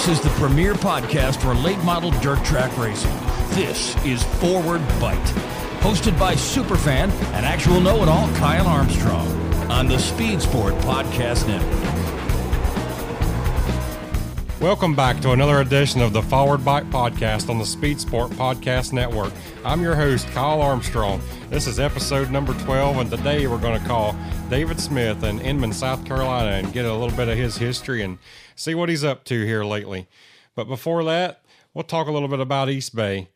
This is the premier podcast for late model dirt track racing. This is Forward Bite, hosted by superfan and actual know it all Kyle Armstrong on the Speed Sport Podcast Network. Welcome back to another edition of the Forward Bite Podcast on the Speed Sport Podcast Network. I'm your host, Kyle Armstrong. This is episode number 12, and today we're going to call David Smith in Inman, South Carolina, and get a little bit of his history and see what he's up to here lately. But before that, we'll talk a little bit about East Bay.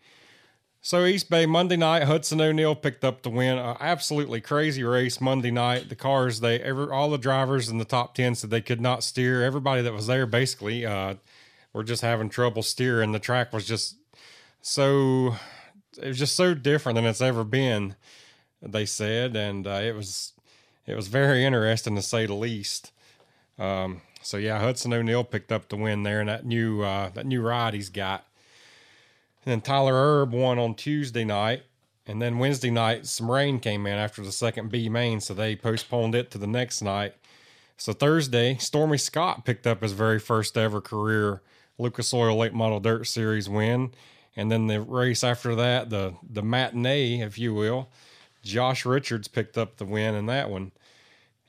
So East Bay Monday night, Hudson O'Neill picked up the win. Absolutely crazy race Monday night. The cars, they every all the drivers in the top ten said they could not steer. Everybody that was there basically uh, were just having trouble steering. The track was just so it was just so different than it's ever been. They said, and uh, it was it was very interesting to say the least. Um, so yeah, Hudson O'Neill picked up the win there, and that new uh, that new ride he's got. And then Tyler Erb won on Tuesday night. And then Wednesday night, some rain came in after the second B main, so they postponed it to the next night. So Thursday, Stormy Scott picked up his very first ever career Lucas Oil Late Model Dirt Series win. And then the race after that, the the matinee, if you will, Josh Richards picked up the win in that one.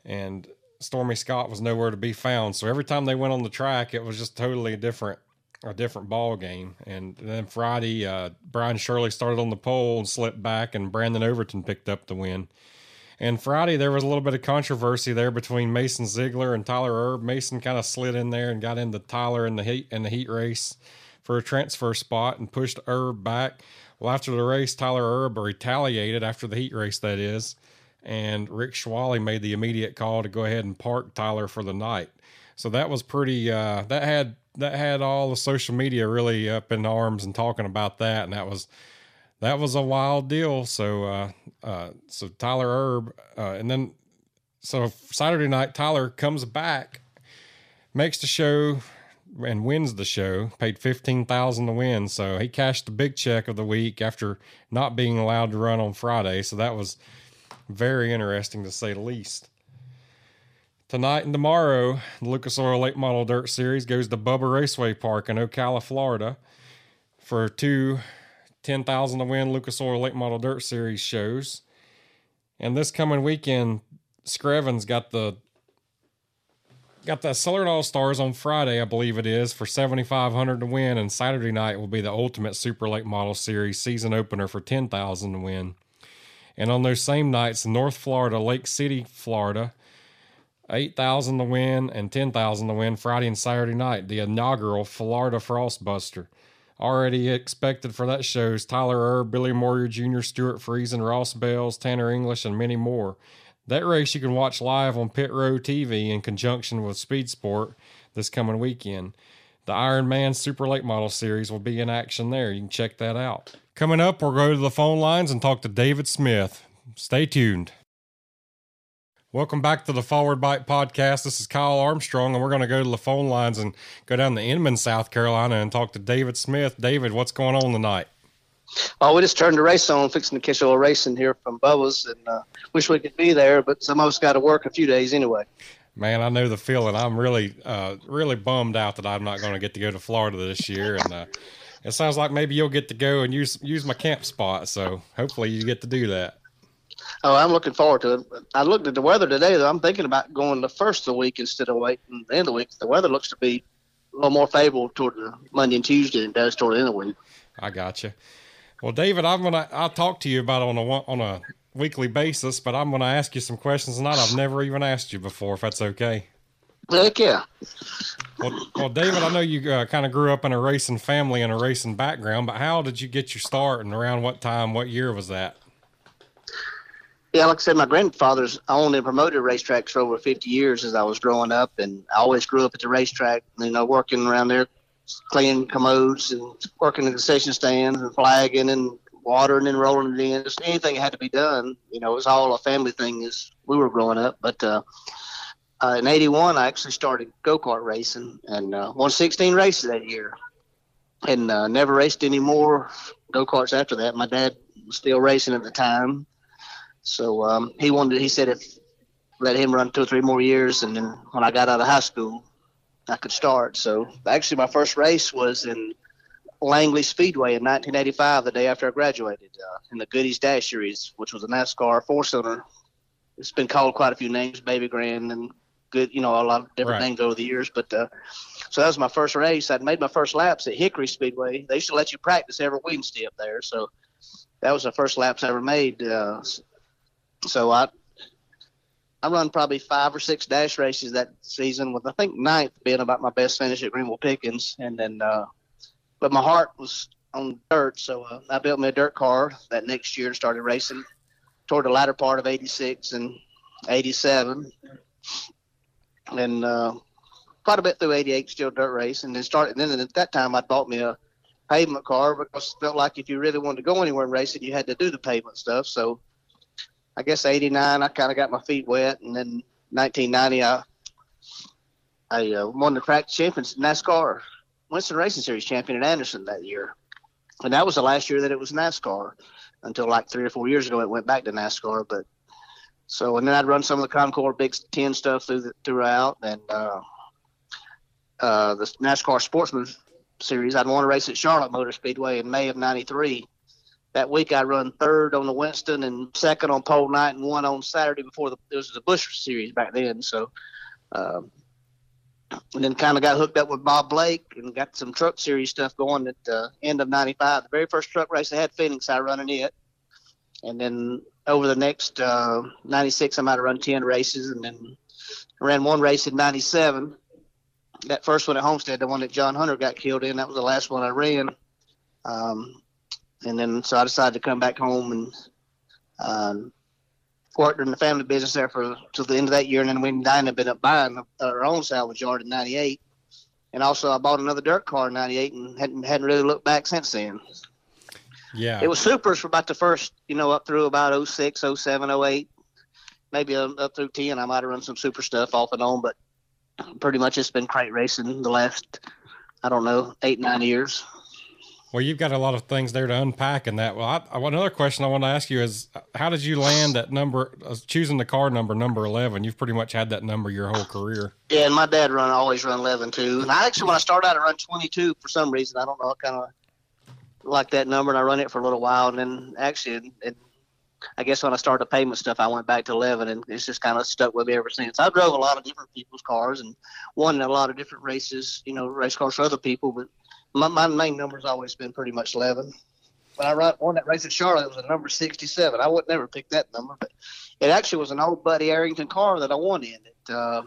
And Stormy Scott was nowhere to be found. So every time they went on the track, it was just totally different a different ball game. And then Friday, uh, Brian Shirley started on the pole and slipped back, and Brandon Overton picked up the win. And Friday, there was a little bit of controversy there between Mason Ziegler and Tyler Erb. Mason kind of slid in there and got into Tyler in the heat in the heat race for a transfer spot and pushed Erb back. Well, after the race, Tyler Erb retaliated after the heat race, that is, and Rick Schwallie made the immediate call to go ahead and park Tyler for the night. So that was pretty. Uh, that had that had all the social media really up in arms and talking about that, and that was that was a wild deal. So uh, uh, so Tyler Erb, uh, and then so Saturday night Tyler comes back, makes the show, and wins the show. Paid fifteen thousand to win, so he cashed the big check of the week after not being allowed to run on Friday. So that was very interesting to say the least. Tonight and tomorrow, the Lucas Oil Late Model Dirt Series goes to Bubba Raceway Park in Ocala, Florida for two 10,000 to win Lucas Oil Late Model Dirt Series shows. And this coming weekend, Screven's got the got the Southern All Stars on Friday, I believe it is, for 7,500 to win, and Saturday night will be the Ultimate Super Late Model Series season opener for 10,000 to win. And on those same nights, North Florida, Lake City, Florida, 8,000 to win and 10,000 to win Friday and Saturday night, the inaugural Florida Frostbuster. Already expected for that show is Tyler Erb, Billy Moyer Jr., Stuart Friesen, Ross Bailes, Tanner English, and many more. That race you can watch live on Pit Row TV in conjunction with Speed Sport this coming weekend. The Iron Man Super Late Model Series will be in action there. You can check that out. Coming up, we'll go to the phone lines and talk to David Smith. Stay tuned. Welcome back to the Forward Bite Podcast. This is Kyle Armstrong, and we're going to go to the phone lines and go down to Inman, South Carolina, and talk to David Smith. David, what's going on tonight? Oh, we just turned the race on, fixing to catch a little racing here from Bubba's, and uh, wish we could be there, but some of us got to work a few days anyway. Man, I know the feeling. I'm really, uh, really bummed out that I'm not going to get to go to Florida this year, and uh, it sounds like maybe you'll get to go and use use my camp spot. So hopefully you get to do that. Oh, I'm looking forward to it. I looked at the weather today, though. I'm thinking about going the first of the week instead of waiting the end of the week. The weather looks to be a little more favorable toward the Monday and Tuesday than it does toward the end of the week. I got you. Well, David, I'm gonna I'll talk to you about it on a on a weekly basis, but I'm gonna ask you some questions tonight I've never even asked you before, if that's okay. Heck yeah. Well, well David, I know you uh, kind of grew up in a racing family and a racing background, but how did you get your start and around what time, what year was that? Yeah, like I said, my grandfather's owned and promoted racetracks for over 50 years as I was growing up, and I always grew up at the racetrack, you know, working around there, cleaning commodes and working the concession stands and flagging and watering and rolling it in. Just anything had to be done, you know, it was all a family thing as we were growing up. But uh, uh, in 81, I actually started go kart racing and uh, won 16 races that year and uh, never raced any more go karts after that. My dad was still racing at the time so um, he wanted. He said if let him run two or three more years, and then when I got out of high school, I could start. So actually, my first race was in Langley Speedway in 1985, the day after I graduated, uh, in the Goodies Dash Series, which was a NASCAR four-cylinder. It's been called quite a few names, Baby Grand and good, you know, a lot of different Right. names over the years. But uh, so that was my first race. I'd made my first laps at Hickory Speedway. They used to let you practice every Wednesday up there. So that was the first laps I ever made. Uh, so I I run probably five or six dash races that season, with I think ninth being about my best finish at Greenville Pickens, and then uh, but my heart was on dirt, so uh, I built me a dirt car that next year and started racing toward the latter part of '86 and '87, and uh, quite a bit through '88, still dirt race, and then started. And then at that time, I bought me a pavement car because felt like if you really wanted to go anywhere in racing, you had to do the pavement stuff. So I guess '89, I kind of got my feet wet, and then 1990, I I uh, won the track champions NASCAR Winston Racing Series champion at Anderson that year, and that was the last year that it was NASCAR until like three or four years ago it went back to NASCAR. But so and then I'd run some of the Concord Big Ten stuff through the, throughout, and uh, uh, the NASCAR Sportsman Series. I'd won a race at Charlotte Motor Speedway in May of '93 that week I run third on the Winston and second on pole night and one on Saturday before the it was the Busch series back then. So, um, and then kind of got hooked up with Bob Blake and got some truck series stuff going at the end of '95. The very first truck race I had Phoenix, I running it, and then over the next uh, '96 I might have run ten races, and then ran one race in '97. That first one at Homestead, the one that John Hunter got killed in, that was the last one I ran. Um, and then so I decided to come back home and um, worked in the family business there for till the end of that year, and then we been up buying our own salvage yard in '98, and also I bought another dirt car in '98 and hadn't hadn't really looked back since then. Yeah. It was supers for about the first, you know, up through about 06, 07, 08, maybe up up through 10. I might have run some super stuff off and on, but pretty much it's been crate racing the last, I don't know, eight, nine years. Well, you've got a lot of things there to unpack in that. Well, I, I, another question I want to ask you is, how did you land that number? Uh, choosing the car number, number eleven. You've pretty much had that number your whole career. Yeah, and my dad run always run 11 too. And I actually, when I started out, I run 22 for some reason. I don't know. I kind of like that number, and I run it for a little while. And then actually, it, I guess when I started the payment stuff, I went back to 11, and it's just kind of stuck with me ever since. I drove a lot of different people's cars and won a lot of different races, you know, race cars for other people. But my, my main number's always been pretty much 11. When I run, won that race at Charlotte, it was a number 67. I would never pick that number, but it actually was an old Buddy Arrington car that I won in. It, uh,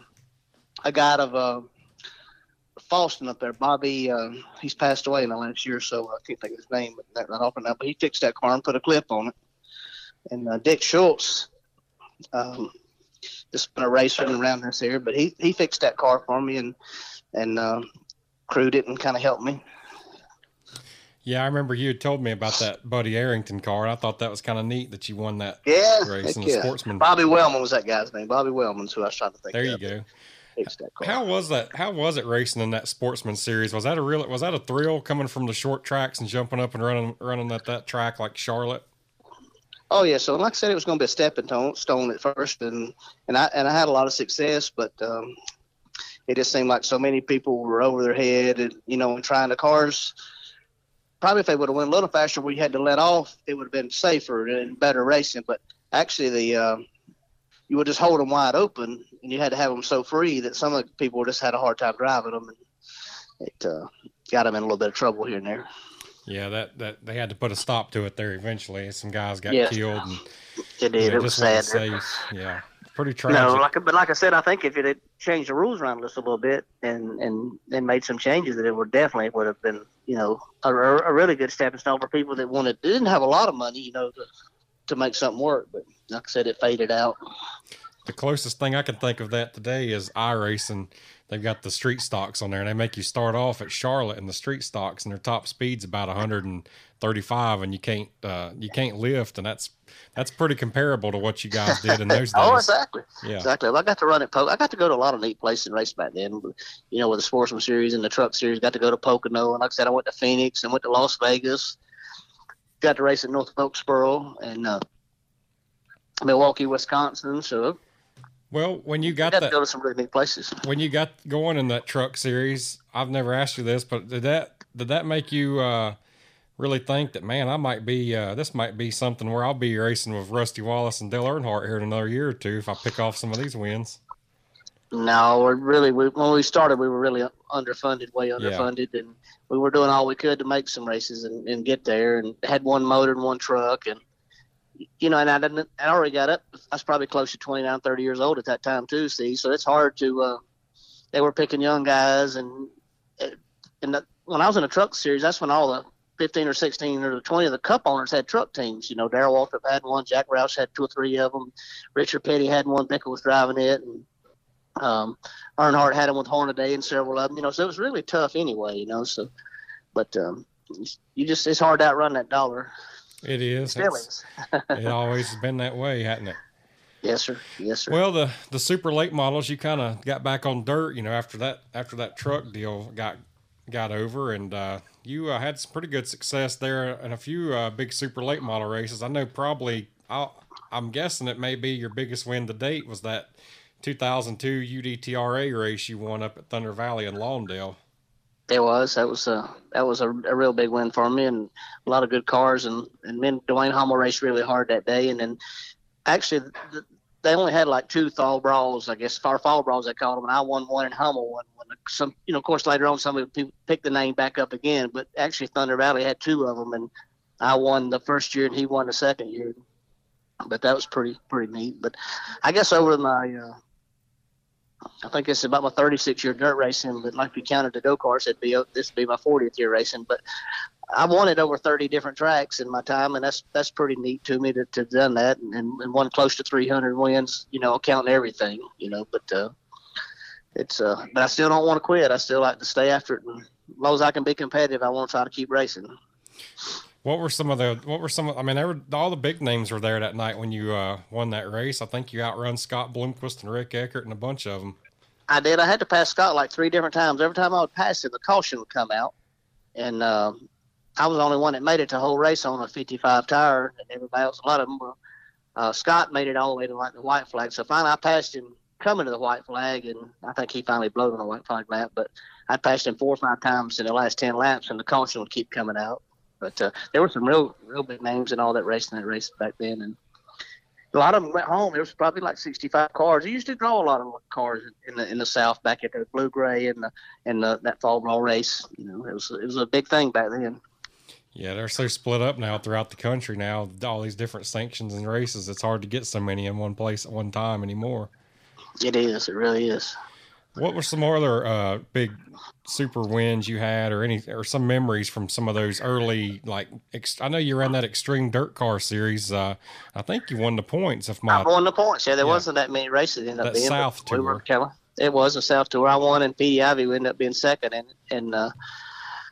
a guy out of uh, Falston up there, Bobby. Uh, he's passed away in the last year, so I can't think of his name, not often now. But he fixed that car and put a clip on it. And uh, Dick Schultz, um, just been a racer around this area, but he he fixed that car for me and and uh, crewed it and kind of helped me. Yeah, I remember you had told me about that Buddy Arrington car. and I thought that was kind of neat that you won that Yeah, race in the yeah. sportsman. Bobby Wellman was that guy's name. Bobby Wellman's who I was trying to think. There you go. Fixed that car. How was that? How was it racing in that sportsman series? Was that a real? Was that a thrill coming from the short tracks and jumping up and running running at that track like Charlotte? Oh yeah, so like I said, it was going to be a stepping stone, stone at first, and and I and I had a lot of success, but um, it just seemed like so many people were over their head, and you know, and trying the cars. Probably if they would have went a little faster, we had to let off. It would have been safer and better racing. But actually, the uh, you would just hold them wide open, and you had to have them so free that some of the people just had a hard time driving them, and it uh, got them in a little bit of trouble here and there. Yeah, that that they had to put a stop to it there eventually. Some guys got Yes. killed and It did. yeah, it was sad. safe. Yeah, pretty tragic. No, like but like I said, I think if it had changed the rules around just a little bit and and and made some changes, that it would definitely would have been you know a, a a really good stepping stone for people that wanted didn't have a lot of money, you know, to to make something work. But like I said, it faded out. the closest thing I can think of that today is iRacing. They've got the street stocks on there, and they make you start off at Charlotte in the street stocks, and their top speed's about 135, and you can't uh, you can't lift, and that's that's pretty comparable to what you guys did in those days. oh, exactly, Yeah, exactly. I got to run at Po. I got to go to a lot of neat places and race back then. You know, with the Sportsman Series and the Truck Series, got to go to Pocono, and like I said, I went to Phoenix and went to Las Vegas. Got to race at North Wilkesboro and uh, Milwaukee, Wisconsin. So Well, when you got that, go to some really neat places. when you got going in that truck series, I've never asked you this, but did that did that make you uh, really think that man, I might be uh, this might be something where I'll be racing with Rusty Wallace and Dale Earnhardt here in another year or two if I pick off some of these wins? No, we're really we, when we started, we were really underfunded, way underfunded, and we were doing all we could to make some races and, and get there, and had one motor and one truck, and you know, and I didn't, I already got up. I was probably close to 29, 30 years old at that time too. See, so it's hard to. Uh, they were picking young guys, and and the, when I was in a truck series, that's when all the 15 or 16 or 20 of the cup owners had truck teams. You know, Darrell Waltrip had one, Jack Roush had two or three of them, Richard Petty had one, Bickle was driving it, and um, Earnhardt had them with Hornaday and several of them. You know, so it was really tough anyway. You know, so but um, you just it's hard to outrun that dollar. It is. Is. it always has been that way, hasn't it? yes, sir. Yes, sir. Well, the the super late models, you kind of got back on dirt, you know, after that after that truck deal got got over, and uh, you uh, had some pretty good success there in a few uh, big super late model races. I know probably I'll, I'm guessing it may be your biggest win to date was that 2002 UDTRA race you won up at Thunder Valley in Lawndale. It was. That was a that was a, a real big win for me, and a lot of good cars. And and and Dwayne Hummel raced really hard that day. And then actually, th they only had like two fall brawls, I guess, or fall brawls they called them. And I won one, and Hummel won one. Some, you know, of course, later on, some people picked the name back up again. But actually, Thunder Valley had two of them, and I won the first year, and he won the second year. But that was pretty pretty neat. But I guess over my uh, I think it's about my 36 year dirt racing, but like you counted the go karts, it'd be this would be my 40th year racing. But I it over 30 different tracks in my time, and that's that's pretty neat to me to to have done that and, and won close to 300 wins, you know, counting everything, you know. But uh, it's uh, but I still don't want to quit. I still like to stay after it, and as long as I can be competitive, I want to try to keep racing. What were some of the? What were some? Of, I mean, were, all the big names were there that night when you uh, won that race. I think you outrun Scott Bloomquist and Rick Eckert and a bunch of them. I did. I had to pass Scott like three different times. Every time I would pass him, the caution would come out, and um, I was the only one that made it to the whole race on a 55 tire, and everybody else, a lot of them were. Uh, Scott made it all the way to like the white flag. So finally, I passed him coming to the white flag, and I think he finally blew on the white flag lap. But I passed him four or five times in the last 10 laps, and the caution would keep coming out. But uh, there were some real, real big names in all that racing that race back then, and a lot of them went home. There was probably like 65 cars. They used to draw a lot of cars in the in the South back at the Blue Gray and the and the, that fall ball race. You know, it was it was a big thing back then. Yeah, they're so split up now throughout the country. Now all these different sanctions and races, it's hard to get so many in one place at one time anymore. It is. It really is. What were some other uh, big super wins you had, or any, or some memories from some of those early? Like, ex- I know you ran that extreme dirt car series. Uh, I think you won the points. If my I won the points. Yeah, there Yeah. wasn't that many races in That up being. but South we were Tour. kinda- it was a South Tour. I won, and Petey Ivy ended up being second. And and uh,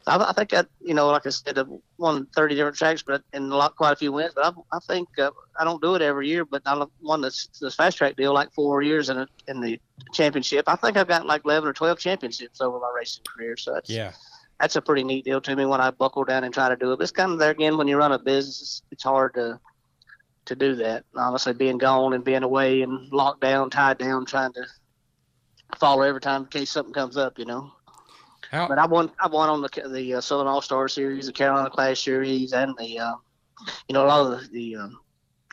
I, I think I, you know, like I said, I won 30 different tracks, but and a lot, quite a few wins. But I, I think uh, I don't do it every year, but I won this this fast track deal like four years in a, in the championship. I think I've got like 11 or 12 championships over my racing career. So that's yeah, that's a pretty neat deal to me when I buckle down and try to do it. But it's kind of there again when you run a business, it's, it's hard to to do that. Honestly, being gone and being away and locked down, tied down, trying to follow every time in case something comes up, you know. How But I won. I won on the the uh, Southern All Star Series, the Carolina Clash Series, and the uh, you know a lot of the, the um,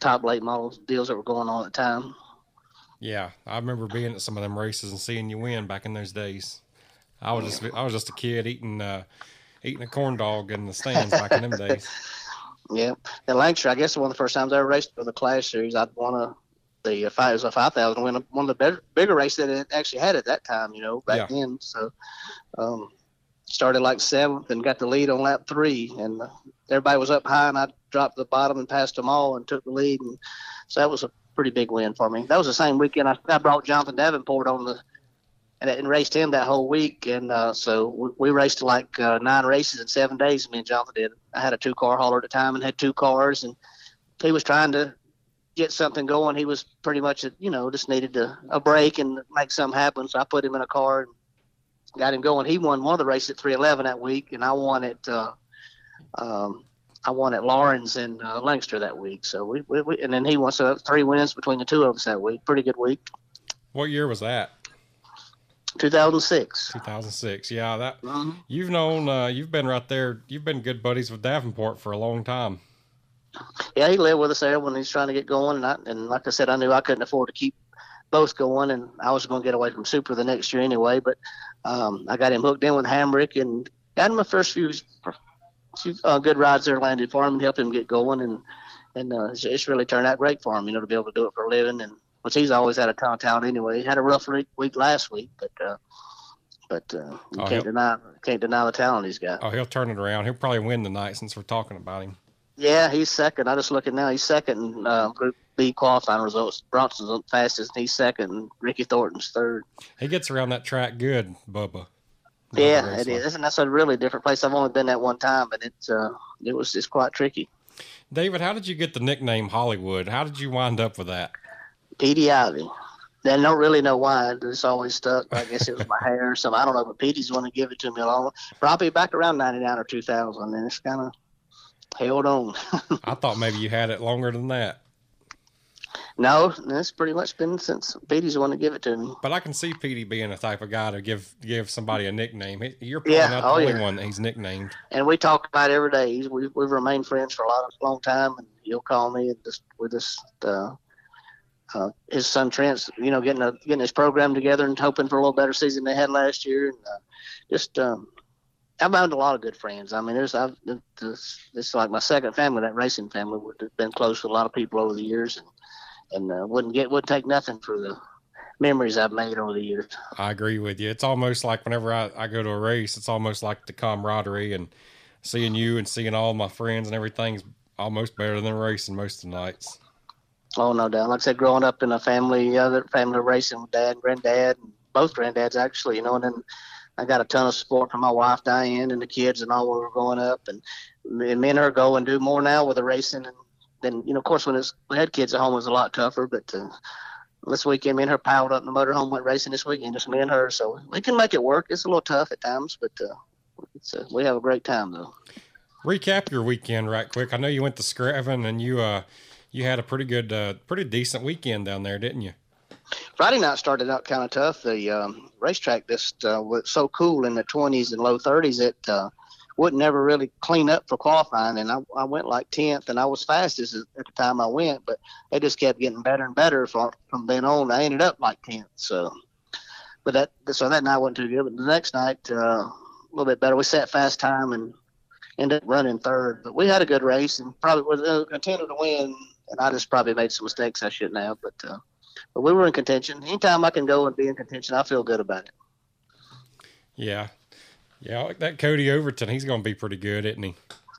top late model deals that were going on at the time. yeah. I remember being at some of them races and seeing you win back in those days. I was just I was just a kid eating uh, eating a corn dog in the stands back in them days. Yeah, in Lancaster, I guess one of the first times I ever raced for the Clash Series, I'd won a the uh, five, it was a five thousand win, one of the better, bigger races that it actually had at that time. You know, back then. So, um, started like seventh and got the lead on lap three, and uh, everybody was up high, and I dropped the bottom and passed them all and took the lead, and so that was a pretty big win for me. That was the same weekend I, I brought Jonathan Davenport on the. And, and raced him that whole week, and uh, so we, we raced like uh, nine races in seven days. Me and Jonathan did. I had a two car hauler at the time and had two cars, and he was trying to get something going. He was pretty much, you know, just needed a, a break and make something happen. So I put him in a car and got him going. He won one of the races at 311 that week, and I won at, uh, um, I won at Lawrence and uh, Lancaster that week. So we, we, we, and then he won. So three wins between the two of us that week. Pretty good week. What year was that? 2006. 2006. Yeah, that Mhm. you've known uh, you've been right there. You've been good buddies with Davenport for a long time. Yeah, he lived with us there when he's trying to get going, and, I, and like I said, I knew I couldn't afford to keep both going, and I was going to get away from Super the next year anyway. But um, I got him hooked in with Hamrick and got him the first few, few uh, good rides there landed for him and helped him get going, and and uh, it's, it's really turned out great for him, you know, to be able to do it for a living. And which he's always had a ton of talent anyway. He had a rough week, week last week, but uh, but uh, you Oh, can't deny can't deny the talent he's got. Oh, he'll turn it around. He'll probably win tonight since we're talking about him. Yeah, he's second. I just looking now. He's second in uh, Group B qualifying results. Bronson's the fastest. and He's second. and Ricky Thornton's third. He gets around that track good, Bubba. Yeah, it is, and that's a really different place. I've only been that one time, but it's uh, it was just quite tricky. David, how did you get the nickname Hollywood? How did you wind up with that? Petey Ivy. I don't really know why. It's always stuck. I guess it was my hair or something. I don't know, but Petey's the one to give it to me along. Probably back around '99 or 2000, and it's kind of held on. I thought maybe you had it longer than that, no, it's pretty much been since Petey's the one to give it to me. but I can see Petey being the type of guy to give give somebody a nickname. He- You're probably Yeah, not the oh, only yeah. one that he's nicknamed. and we talk about it every day. He's, we, we've remained friends for a lot of long time, and he'll call me and just we just uh, uh, his son Trent's you know getting a getting his program together and hoping for a little better season than they had last year, and uh, just um, I've found a lot of good friends. I mean, there's I've this it's like my second family, that racing family. We've been close to a lot of people over the years, and and uh, wouldn't get wouldn't take nothing for the memories I've made over the years. I agree with you. It's almost like whenever I, I go to a race, it's almost like the camaraderie and seeing you and seeing all my friends and everything's almost better than racing most of the nights. Oh no doubt. Like I said, growing up in a family, other family racing with dad and granddad, and both granddads actually, you know, and then I got a ton of support from my wife Diane and the kids and all when we were growing up, and me, me and her go and do more now with the racing, and then you know, of course, when it's, we had kids at home, it was a lot tougher, but. Uh, this weekend, me and her piled up in the motorhome, went racing this weekend, just me and her. So we can make it work. It's a little tough at times, but uh, uh, we have a great time though. Recap your weekend right quick. I know you went to Screven and you uh you had a pretty good uh pretty decent weekend down there, didn't you? Friday night started out kind of tough. The um, racetrack just uh, was so cool in the 20s and low 30s it uh, wouldn't ever really clean up for qualifying. And I, I went like 10th, and I was fastest at the time I went, but it just kept getting better and better from, from then on. I ended up like 10th. So, but that so that night wasn't too good. But the next night, uh, a little bit better. We set fast time and ended up running third. But we had a good race and probably was a contender to win. And I just probably made some mistakes I shouldn't have, but. Uh, but we were in contention. Anytime I can go and be in contention, I feel good about it. Yeah. Yeah, that Cody Overton, he's gonna be pretty good, isn't he?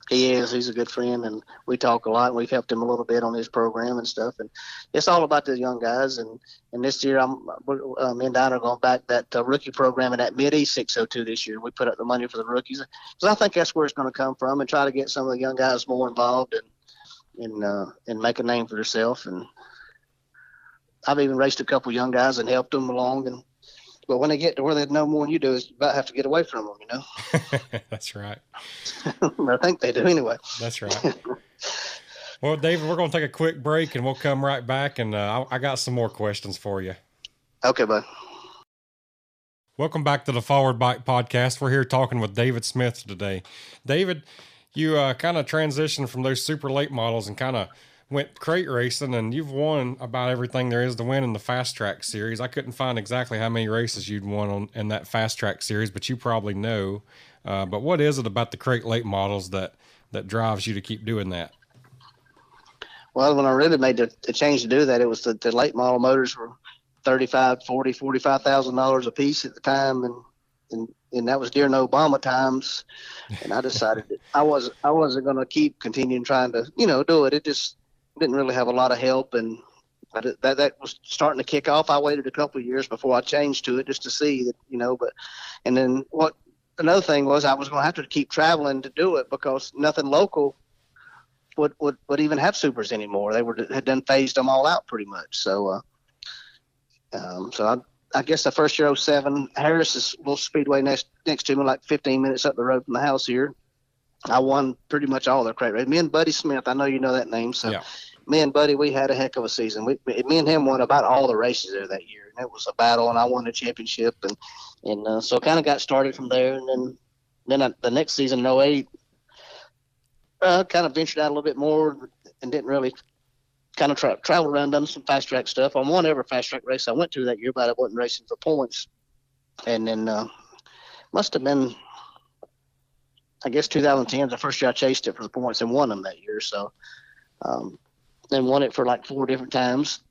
He is. He's a good friend, and we talk a lot. And we've helped him a little bit on his program and stuff. And it's all about the young guys. And and this year, I'm uh, me and Don are going back that uh, rookie program in that Mid East 602 this year. We put up the money for the rookies because I think that's where it's going to come from, and try to get some of the young guys more involved and and uh, and make a name for yourself. And I've even raced a couple young guys and helped them along. And but when they get to where they know more than you do, is you about have to get away from them. You know, That's right. I think they do anyway. That's right. well, David, we're gonna take a quick break and we'll come right back and uh, I, I got some more questions for you. Okay, bud. Welcome back to the Forward Bite Podcast. We're here talking with David Smith today. David, you uh, kind of transitioned from those super late models and kind of went crate racing, and you've won about everything there is to win in the fast track series. I couldn't find exactly how many races you'd won on in that fast track series, but you probably know. Uh, but what is it about the crate late models that that drives you to keep doing that? Well, when I really made the, the change to do that, it was the, the late model motors were 35, 40, 45,000 dollars a piece at the time. And, and, and that was during Obama times. And I decided that I was, I wasn't going to keep continuing trying to, you know, do it. It just didn't really have a lot of help. And did, that, that was starting to kick off. I waited a couple of years before I changed to it just to see that, you know, but, and then what, another thing was I was going to have to keep traveling to do it because nothing local would, would, would even have supers anymore. They were had done phased them all out pretty much. So, uh, um, so I, I guess the first year 07, Harris is little speedway next next to me, like 15 minutes up the road from the house here. I won pretty much all their crate races. Me and Buddy Smith, I know you know that name. So Yeah. me and Buddy, we had a heck of a season. We, me and him won about all the races there that year, and it was a battle. And I won the championship, and and uh, so kind of got started from there. And then then I, the next season, in 08, uh, kind of ventured out a little bit more and didn't really kind of tra- travel around, done some fast track stuff. On one ever fast track race I went to that year, but I wasn't racing for points. And then uh, must have been, I guess 2010 the first year I chased it for the points and won them that year. So um, then won it for like four different times.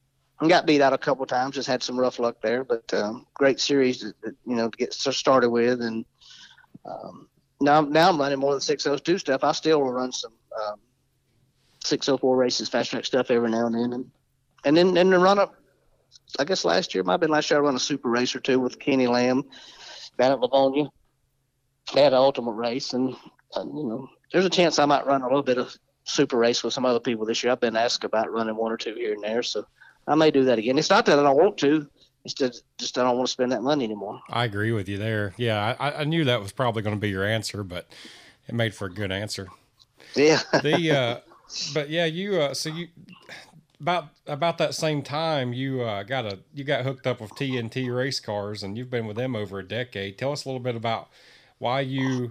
And got beat out a couple times. Just had some rough luck there, but um, great series, to, you know, to get started with. And um, now, now I'm running more than 602 stuff. I still will run some um, 604 races, fast track stuff every now and then, and and then and then run up. I guess last year might have been last year. I run a super race or two with Kenny Lamb down at Lavonia. An ultimate race, and, and you know, there's a chance I might run a little bit of super race with some other people this year. I've been asked about running one or two here and there, so I may do that again. It's not that I don't want to. It's just, just I don't want to spend that money anymore. I agree with you there. Yeah, I, I knew that was probably going to be your answer, but it made for a good answer. Yeah. the uh, but yeah, you uh, so you about about that same time you uh, got a you got hooked up with TNT race cars and you've been with them over a decade. Tell us a little bit about why you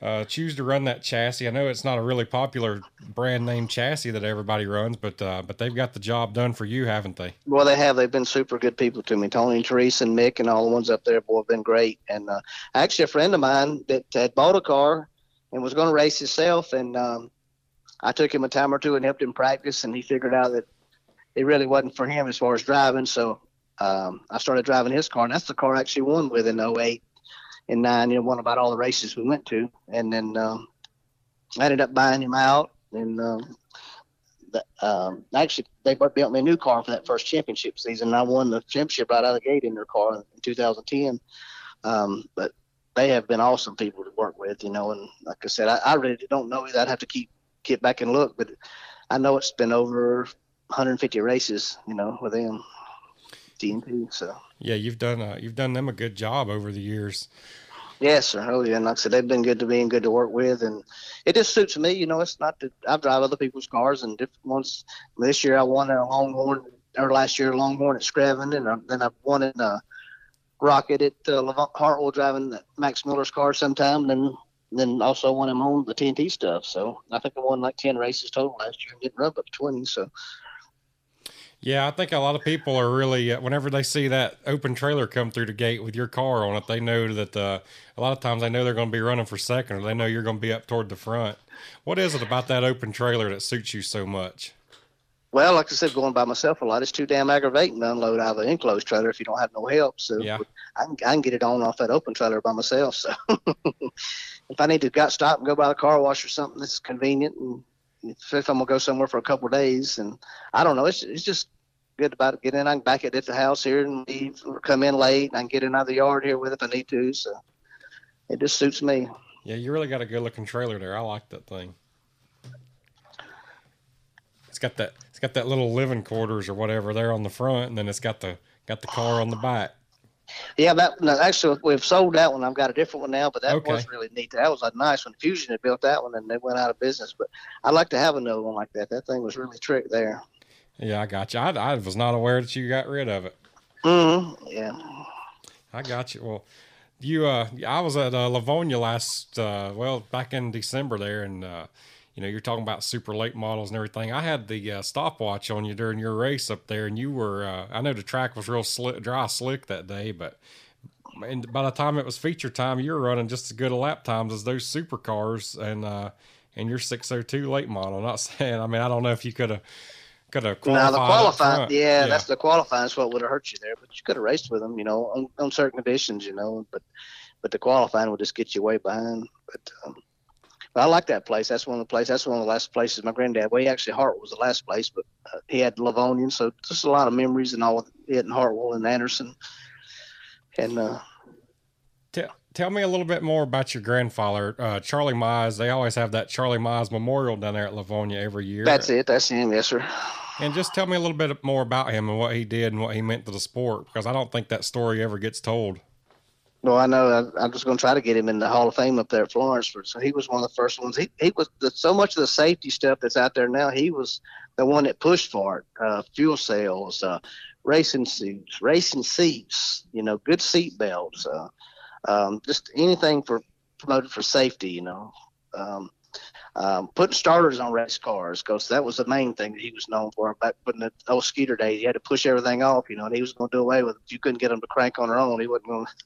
uh, choose to run that chassis. I know it's not a really popular brand name chassis that everybody runs, but uh, but they've got the job done for you, haven't they? Well, they have. They've been super good people to me. Tony and Teresa and Mick and all the ones up there, boy, have been great. And uh, actually, a friend of mine that had bought a car and was going to race himself, and um, I took him a time or two and helped him practice, and he figured out that it really wasn't for him as far as driving. So um, I started driving his car, and that's the car I actually won with in 08 and 9. You know, won about all the races we went to. And then um, I ended up buying him out. And um, the, um, actually, they built me a new car for that first championship season. And I won the championship right out of the gate in their car in 2010. Um, but they have been awesome people to work with, you know. And like I said, I, I really don't know I'd have to keep get back and look, but I know it's been over 150 races, you know, with them TNT. So yeah, you've done uh, you've done them a good job over the years. Yes, sir. Oh, yeah. And like I said, they've been good to me and good to work with, and it just suits me. You know, it's not that I drive other people's cars and different ones. This year I won a Longhorn, or last year a Longhorn at Screven, and then I won in a Rocket at uh, Hartwell driving Max Miller's car sometime. And then then also when I'm on the TNT stuff. So I think I won like 10 races total last year and didn't run up to 20. So. Yeah, I think a lot of people are really, uh, whenever they see that open trailer come through the gate with your car on it, they know that uh, a lot of times they know they're going to be running for second or they know you're going to be up toward the front. What is it about that open trailer that suits you so much? Well, like I said, going by myself a lot, it's too damn aggravating to unload out of an enclosed trailer if you don't have no help. So yeah. I, can, I can get it on off that open trailer by myself. So if I need to got stop and go by the car wash or something that's convenient, and if, if I'm gonna go somewhere for a couple of days, and I don't know, it's it's just good about get in. I can back it at the house here and leave, or come in late. And I can get in out of the yard here with it if I need to. So it just suits me. Yeah, you really got a good looking trailer there. I like that thing. It's got that it's got that little living quarters or whatever there on the front, and then it's got the got the car on the back. Yeah, that no, actually we've sold that one. I've got a different one now, but that okay. was really neat. That was a nice one. Fusion had built that one, and they went out of business. But I'd like to have another one like that. That thing was really trick there. Yeah, I got you. I, I was not aware that you got rid of it. Mm-hmm. Yeah. I got you. Well, you uh, I was at uh, Lavonia last uh, well back in December there, and uh, you know, you're talking about super late models and everything. I had the uh, stopwatch on you during your race up there, and you were, uh, I know the track was real slick, dry, slick that day, but and by the time it was feature time, you were running just as good a lap times as those supercars and, uh, and your 602 late model. I'm not saying, I mean, I don't know if you could have, could have qualified. Now the qualifying, yeah, yeah, that's the qualifying is what would have hurt you there, but you could have raced with them, you know, on, on certain conditions, you know, but, but the qualifying would just get you way behind. But, um, but I like that place. That's one of the places. That's one of the last places my granddad. Well, he actually Hartwell was the last place, but uh, he had Livonian, so just a lot of memories and all. He had in Hartwell and Anderson, and. Uh, tell, tell me a little bit more about your grandfather, uh, Charlie Mize. They always have that Charlie Mize Memorial down there at Lavonia every year. That's it. That's him. Yes, sir. And just tell me a little bit more about him and what he did and what he meant to the sport, because I don't think that story ever gets told. Well, I know. I, am just going to try to get him in the Hall of Fame up there at Florence. So he was one of the first ones. He he was the, so much of the safety stuff that's out there now. He was the one that pushed for it. Uh, fuel cells, uh, racing suits, racing seats. You know, good seat belts. Uh, um, just anything for promoted for safety. You know, um, um, putting starters on race cars because that was the main thing that he was known for back in the old Skeeter days. He had to push everything off, you know, and he was going to do away with it. If you couldn't get them to crank on their own, he wasn't going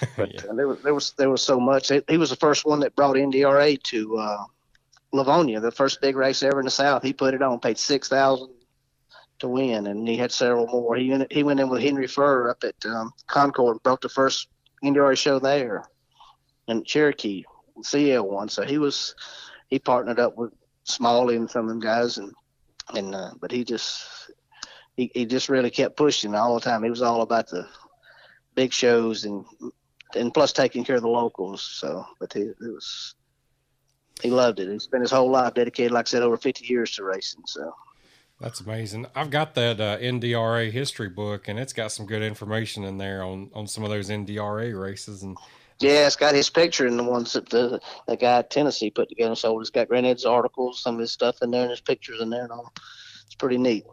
to. but yeah. uh, there was there was there was so much. He was the first one that brought NDRA to uh, Lavonia, the first big race ever in the South. He put it on, paid six thousand to win, and he had several more. He went, he went in with Henry Furr up at um, Concord and broke the first NDRA show there, and Cherokee CL one. So he was he partnered up with Smalley and some of them guys, and and uh, but he just he, he just really kept pushing all the time. He was all about the big shows and and plus taking care of the locals. So, but he it was he loved it. He spent his whole life dedicated, like I said, over 50 years to racing. So. That's amazing. I've got that uh, NDRA history book, and it's got some good information in there on, on some of those NDRA races. And yeah, it's got his picture in the ones that the, the guy at Tennessee put together. So it's got Granddad's articles, some of his stuff in there, and his pictures in there, and all. It's pretty neat.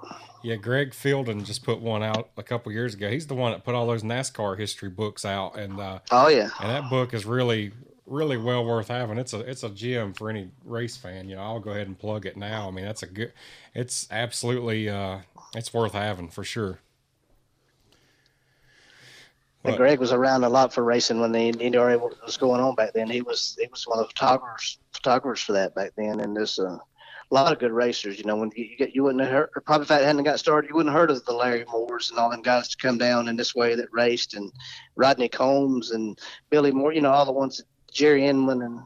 Yeah, Greg Fielden just put one out a couple years ago. He's the one that put all those NASCAR history books out, and uh, oh yeah, and that book is really really well worth having. It's a it's a gem for any race fan. You know, I'll go ahead and plug it now. I mean, that's a good. It's absolutely uh, it's worth having for sure. And Greg was around a lot for racing when the NDRA was going on back then. He was he was one of the photographers photographers for that back then, and there's a lot of good racers. You know, when you get you wouldn't have heard, probably if that hadn't got started, you wouldn't have heard of the Larry Moores and all them guys to come down in this way that raced, and Rodney Combs and Billy Moore. You know, all the ones Jerry Inman, and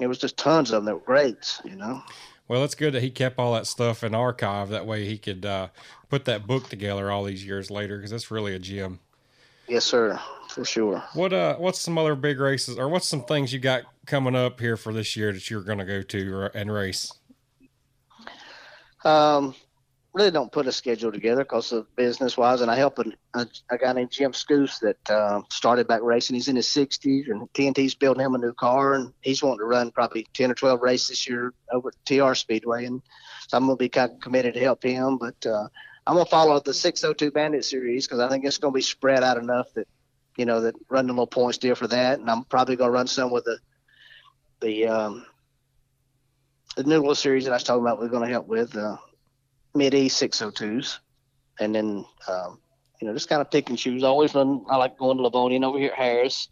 it was just tons of them that were greats. You know. Well, it's good that he kept all that stuff in archive. That way, he could uh, put that book together all these years later because that's really a gem. Yes, sir, for sure. What uh, what's some other big races, or what's some things you got coming up here for this year that you're going to go to and race? Um, really don't put a schedule together because of business wise, and I help a, a, a guy named Jim Scoos that uh, started back racing. He's in his 60s, and TNT's building him a new car, and he's wanting to run probably 10 or 12 races this year over at TR Speedway, and so I'm gonna be kind of committed to help him, but. Uh, I'm gonna follow the 602 Bandit series because I think it's gonna be spread out enough that you know that running a little points deal for that, and I'm probably gonna run some with the the um, the new little series that I was talking about. We're gonna help with uh, mid East 602s, and then um, you know just kind of pick and choose. I always run. I like going to Lavonia over here at Harris.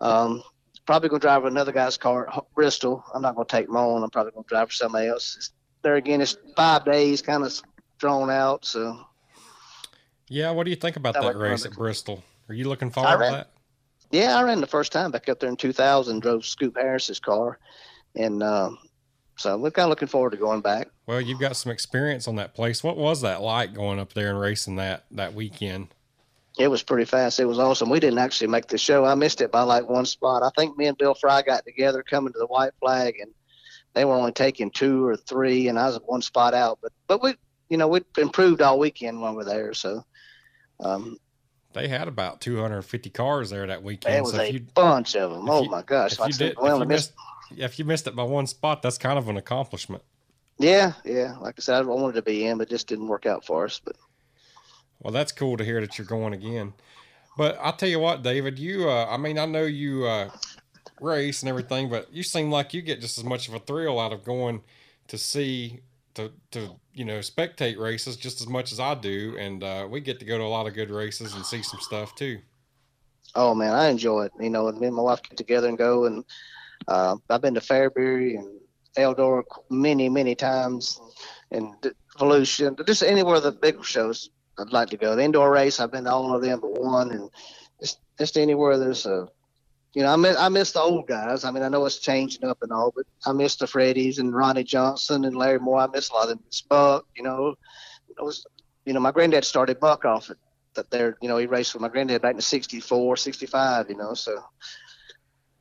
Um, probably gonna drive another guy's car, Bristol. I'm not gonna take my own. I'm probably gonna drive for somebody else. There again, it's five days, kind of drawn out. So, yeah, what do you think about that, that race at Bristol? Are you looking forward ran, to that? Yeah, I ran the first time back up there in 2000. Drove Scoop Harris's car, and um, so we're kind of looking forward to going back. Well, you've got some experience on that place. What was that like going up there and racing that that weekend? It was pretty fast. It was awesome. We didn't actually make the show. I missed it by like one spot. I think me and Bill Fry got together coming to the white flag, and they were only taking two or three, and I was one spot out. But but we you know, we improved all weekend when we were there. So, um, they had about 250 cars there that weekend. There was so a you, bunch of them. Oh you, my gosh! If, you, did, if, you missed, if you missed it by one spot, that's kind of an accomplishment. Yeah, yeah. Like I said, I wanted to be in, but just didn't work out for us. But well, that's cool to hear that you're going again. But I'll tell you what, David, you, uh, I mean, I know you uh, race and everything, but you seem like you get just as much of a thrill out of going to see to to you know spectate races just as much as I do, and uh, we get to go to a lot of good races and see some stuff too. Oh man, I enjoy it. You know, and me and my wife get together and go, and uh, I've been to Fairbury and Eldora many many times, and Volusia, just anywhere the big shows. I'd like to go. The indoor race, I've been to all of them but one, and just just anywhere there's a you know, I miss, I miss the old guys. I mean, I know it's changing up and all, but I miss the Freddies and Ronnie Johnson and Larry Moore. I miss a lot of them. Buck, you know, it was, you know, my granddad started Buck off at that there, you know, he raced with my granddad back in 64, 65, you know, so.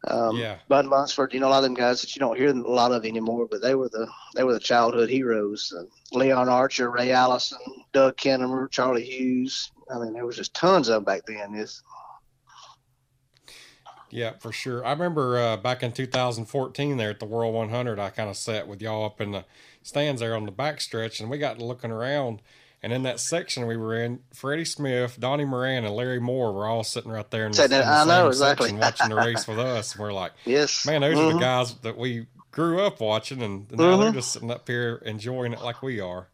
Um, yeah. Bud Lunsford, you know, a lot of them guys that you don't hear a lot of anymore, but they were the they were the childhood heroes. Uh, Leon Archer, Ray Allison, Doug Kenimer, Charlie Hughes. I mean, there was just tons of them back then. It's, Yeah, for sure. I remember uh, back in 2014 there at the World 100, I kind of sat with y'all up in the stands there on the back stretch, and we got to looking around. And in that section we were in, Freddie Smith, Donnie Moran, and Larry Moore were all sitting right there in the, in the I know, exactly. section watching the race with us. And we're like, yes, man, those mm-hmm. are the guys that we grew up watching, and now Mm-hmm. they're just sitting up here enjoying it like we are.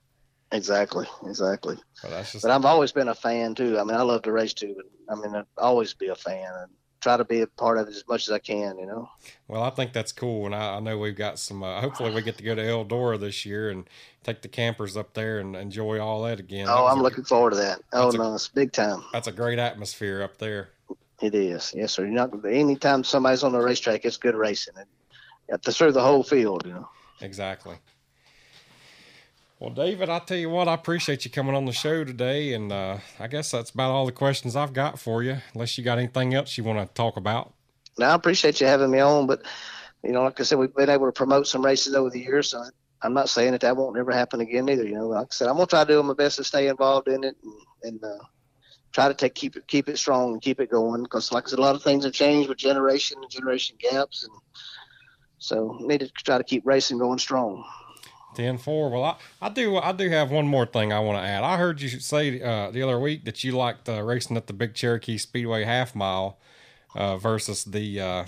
Exactly, exactly. But that's just But I've always been a fan too. I mean, I love to race too, but I mean, I'll always be a fan and try to be a part of it as much as I can. You know. Well, I think that's cool, and I, I know we've got some. Uh, hopefully, we get to go to Eldora this year and take the campers up there and enjoy all that again. Oh, was I'm looking forward to that. Oh no, it's big time. That's a great atmosphere up there. It is. Yes, sir. You're not anytime somebody's on the racetrack, it's good racing. And you have to through the whole field. You know. Exactly. Well, David, I tell you what, I appreciate you coming on the show today, and uh, I guess that's about all the questions I've got for you. Unless you got anything else you want to talk about. Now I appreciate you having me on, but you know, like I said, we've been able to promote some races over the years. So I'm not saying that that won't ever happen again either. You know, like I said, I'm gonna try to do my best to stay involved in it and, and uh, try to take keep it keep it strong and keep it going. Because like I said, a lot of things have changed with generation and generation gaps, and so need to try to keep racing going strong. 10-4. Well, I, I do I do have one more thing I want to add. I heard you say uh, the other week that you liked uh, racing at the Big Cherokee Speedway half mile uh, versus the uh,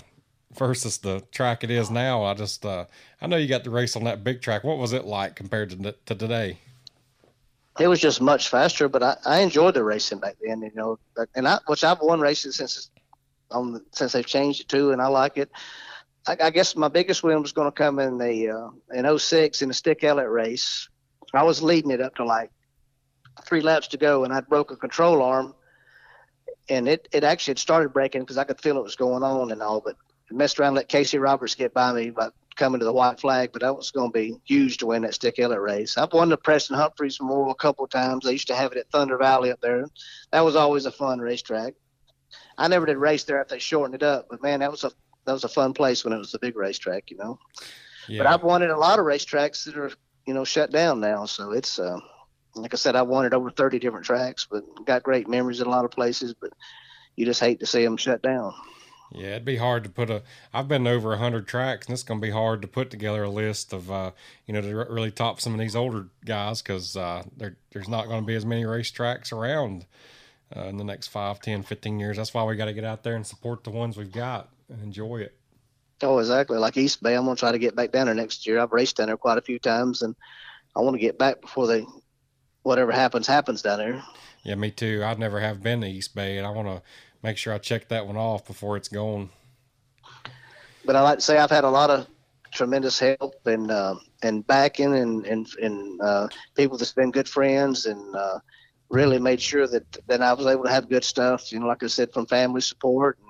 versus the track it is now. I just uh, I know you got the race on that big track. What was it like compared to to today? It was just much faster, but I, I enjoyed the racing back then. You know, and I which I've won races since on since they've changed it too, and I like it. I, I guess my biggest win was going to come in the uh, in 06 in the Stick Elliott race. I was leading it up to like three laps to go, and I broke a control arm, and it it actually had started breaking because I could feel it was going on and all, but I messed around, and let Casey Roberts get by me by coming to the white flag, but that was going to be huge to win that Stick Elliott race. I've won the Preston Humphreys Memorial a couple of times. They used to have it at Thunder Valley up there. That was always a fun racetrack. I never did race there after they shortened it up, but man, that was a that was a fun place when it was a big racetrack, you know. Yeah. But I've wanted a lot of racetracks that are you know shut down now, so it's uh, like I said, I wanted over 30 different tracks, but got great memories at a lot of places. But you just hate to see them shut down. Yeah, it'd be hard to put a. I've been over a hundred tracks, and it's going to be hard to put together a list of, uh, you know, to re- really top some of these older guys because uh, there, there's not going to be as many racetracks around uh, in the next 5, 10, 15 years. That's why we got to get out there and support the ones we've got and enjoy it. Oh, exactly. Like East Bay, I'm gonna try to get back down there next year. I've raced down there quite a few times, and I want to get back before they, whatever happens, happens down there. Yeah, me too. I'd never have been to East Bay, and I want to make sure I check that one off before it's gone. But I like to say I've had a lot of tremendous help and uh, and backing and and and uh, people that's been good friends and uh, really made sure that that I was able to have good stuff. You know, like I said, from family support and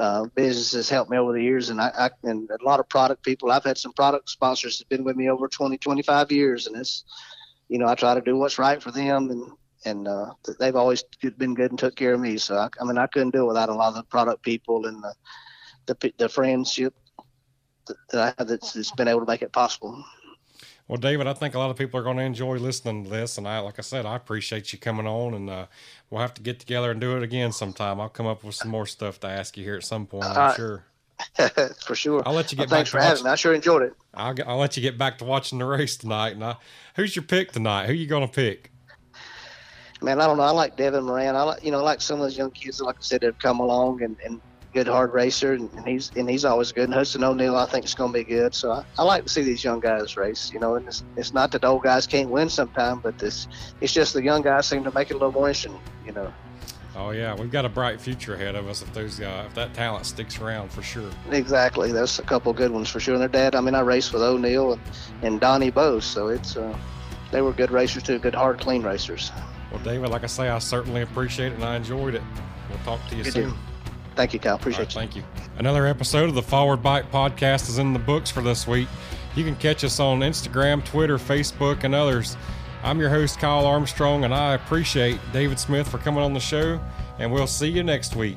uh, businesses helped me over the years, and I, I and a lot of product people. I've had some product sponsors that have been with me over 20, 25 years, and it's you know I try to do what's right for them and. And uh, they've always been good and took care of me. So I, I mean, I couldn't do it without a lot of the product people and the the, the friendship that that I have that's, that's been able to make it possible. Well, David, I think a lot of people are going to enjoy listening to this, and I, like I said, I appreciate you coming on, and uh, we'll have to get together and do it again sometime. I'll come up with some more stuff to ask you here at some point. I'm Uh, sure. for sure. I'll let you Well, get back thanks to for having me. I sure enjoyed it. I'll, I'll let you get back to watching the race tonight. And I, who's your pick tonight? Who you going to pick? Man, I don't know. I like Devin Moran. I like you know, I like some of those young kids that, like I said, that have come along and, and good hard racer, and, and he's and he's always good. And Hudson O'Neal, I think, is going to be good. So I, I like to see these young guys race. You know, and it's, it's not that old guys can't win sometime, but this it's just the young guys seem to make it a little more interesting. You know, Oh yeah, we've got a bright future ahead of us if those uh, if that talent sticks around for sure. exactly. There's a couple good ones for sure. And their dad, I mean, I raced with O'Neal and, and Donnie Bose, so it's uh, they were good racers too, good hard, clean racers. Well, David, like I say, I certainly appreciate it and I enjoyed it. We'll talk to you soon. Thank you, Kyle. All right, Appreciate you. thank you. Another episode of the Forward Bite podcast is in the books for this week. You can catch us on Instagram, Twitter, Facebook, and others. I'm your host, Kyle Armstrong, and I appreciate David Smith for coming on the show, and we'll see you next week.